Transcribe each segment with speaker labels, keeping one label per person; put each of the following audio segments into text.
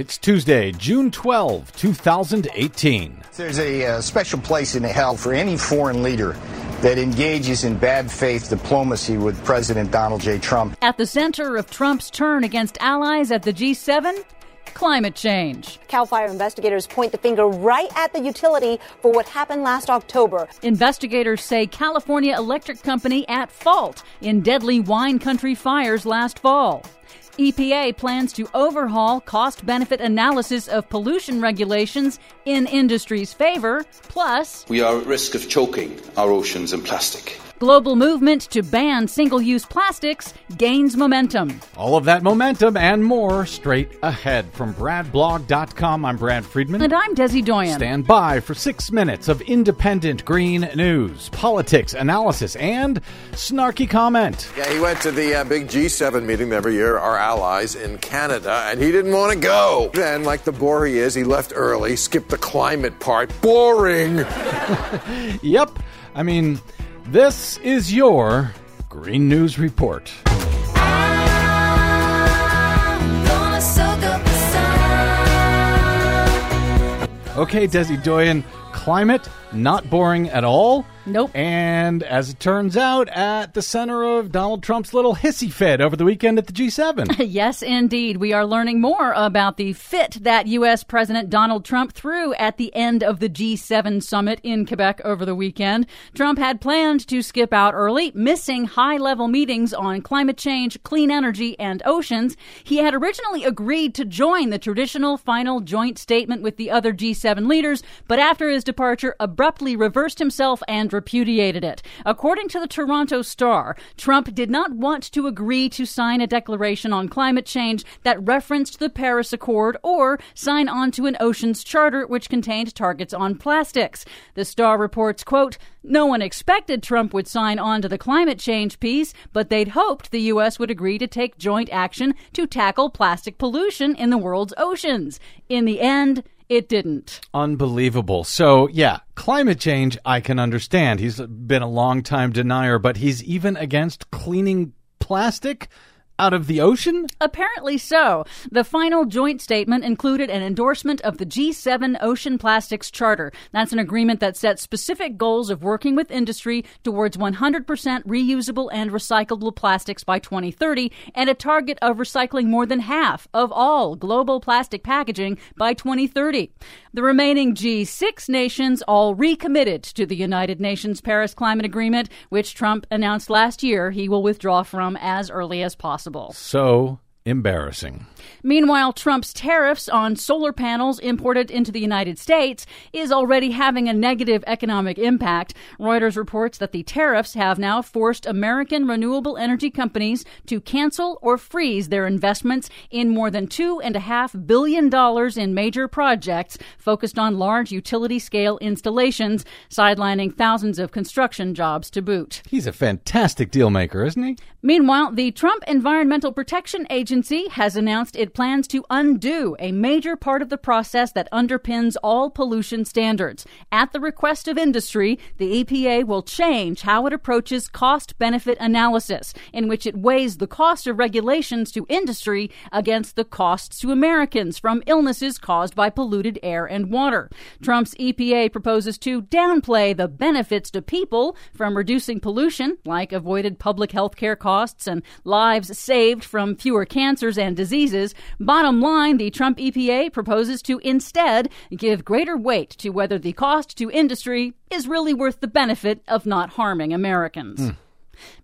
Speaker 1: It's Tuesday, June 12, 2018.
Speaker 2: There's a uh, special place in hell for any foreign leader that engages in bad faith diplomacy with President Donald J. Trump.
Speaker 3: At the center of Trump's turn against allies at the G7, climate change.
Speaker 4: CAL FIRE investigators point the finger right at the utility for what happened last October.
Speaker 3: Investigators say California Electric Company at fault in deadly wine country fires last fall. EPA plans to overhaul cost benefit analysis of pollution regulations in industry's favor. Plus,
Speaker 5: we are at risk of choking our oceans in plastic.
Speaker 3: Global movement to ban single use plastics gains momentum.
Speaker 1: All of that momentum and more straight ahead from BradBlog.com. I'm Brad Friedman.
Speaker 3: And I'm Desi Doyen.
Speaker 1: Stand by for six minutes of independent green news, politics, analysis, and snarky comment.
Speaker 6: Yeah, he went to the uh, big G7 meeting every year, our allies in Canada, and he didn't want to go. And like the bore he is, he left early, skipped the climate part. Boring.
Speaker 1: yep. I mean, this is your Green News Report. Okay, Desi Doyen, climate not boring at all.
Speaker 3: Nope.
Speaker 1: And as it turns out, at the center of Donald Trump's little hissy fit over the weekend at the G7.
Speaker 3: yes, indeed. We are learning more about the fit that U.S. President Donald Trump threw at the end of the G7 summit in Quebec over the weekend. Trump had planned to skip out early, missing high level meetings on climate change, clean energy, and oceans. He had originally agreed to join the traditional final joint statement with the other G7 leaders, but after his departure, abruptly reversed himself and repudiated it. According to the Toronto Star, Trump did not want to agree to sign a declaration on climate change that referenced the Paris Accord or sign on to an oceans charter which contained targets on plastics. The Star reports, quote, no one expected Trump would sign on to the climate change piece, but they'd hoped the U.S. would agree to take joint action to tackle plastic pollution in the world's oceans. In the end, it didn't.
Speaker 1: Unbelievable. So, yeah, climate change, I can understand. He's been a long time denier, but he's even against cleaning plastic? Out of the ocean?
Speaker 3: Apparently so. The final joint statement included an endorsement of the G7 Ocean Plastics Charter. That's an agreement that sets specific goals of working with industry towards 100% reusable and recyclable plastics by 2030 and a target of recycling more than half of all global plastic packaging by 2030. The remaining G6 nations all recommitted to the United Nations Paris Climate Agreement, which Trump announced last year he will withdraw from as early as possible possible.
Speaker 1: So embarrassing.
Speaker 3: Meanwhile, Trump's tariffs on solar panels imported into the United States is already having a negative economic impact. Reuters reports that the tariffs have now forced American renewable energy companies to cancel or freeze their investments in more than $2.5 billion in major projects focused on large utility scale installations, sidelining thousands of construction jobs to boot.
Speaker 1: He's a fantastic dealmaker, isn't he?
Speaker 3: Meanwhile, the Trump Environmental Protection Agency has announced it plans to undo a major part of the process that underpins all pollution standards. At the request of industry, the EPA will change how it approaches cost benefit analysis, in which it weighs the cost of regulations to industry against the costs to Americans from illnesses caused by polluted air and water. Trump's EPA proposes to downplay the benefits to people from reducing pollution, like avoided public health care costs and lives saved from fewer cancers and diseases. Bottom line, the Trump EPA proposes to instead give greater weight to whether the cost to industry is really worth the benefit of not harming Americans. Mm.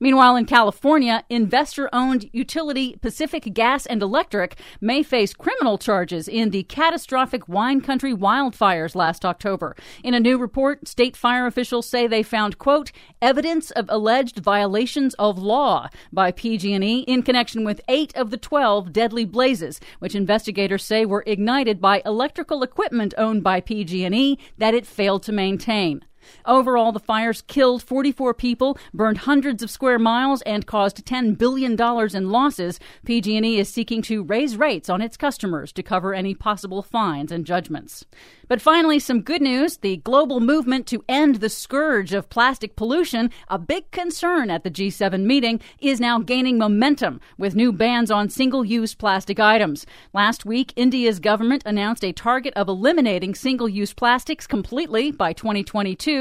Speaker 3: Meanwhile, in California, investor owned utility Pacific Gas and Electric may face criminal charges in the catastrophic wine country wildfires last October. In a new report, state fire officials say they found, quote, evidence of alleged violations of law by PG&E in connection with 8 of the 12 deadly blazes, which investigators say were ignited by electrical equipment owned by PG&E that it failed to maintain. Overall, the fires killed 44 people, burned hundreds of square miles, and caused $10 billion in losses. PG&E is seeking to raise rates on its customers to cover any possible fines and judgments. But finally, some good news. The global movement to end the scourge of plastic pollution, a big concern at the G7 meeting, is now gaining momentum with new bans on single use plastic items. Last week, India's government announced a target of eliminating single use plastics completely by 2022.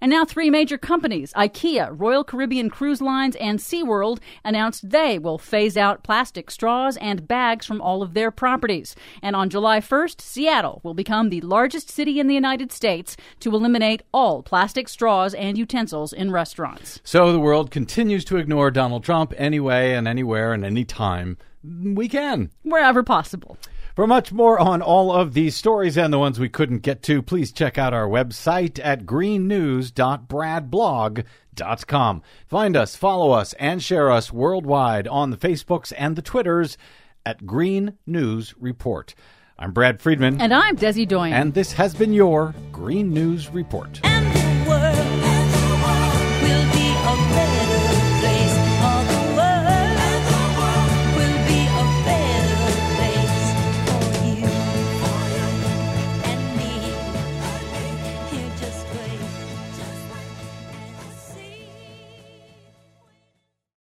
Speaker 3: And now three major companies, IKEA, Royal Caribbean Cruise Lines, and SeaWorld, announced they will phase out plastic straws and bags from all of their properties. And on July 1st, Seattle will become the largest largest city in the United States to eliminate all plastic straws and utensils in restaurants.
Speaker 1: So the world continues to ignore Donald Trump anyway and anywhere and any time we can.
Speaker 3: Wherever possible.
Speaker 1: For much more on all of these stories and the ones we couldn't get to, please check out our website at greennews.bradblog.com. Find us, follow us, and share us worldwide on the Facebooks and the Twitters at Green News Report. I'm Brad Friedman.
Speaker 3: And I'm Desi Doyen.
Speaker 1: And this has been your Green News Report.
Speaker 7: And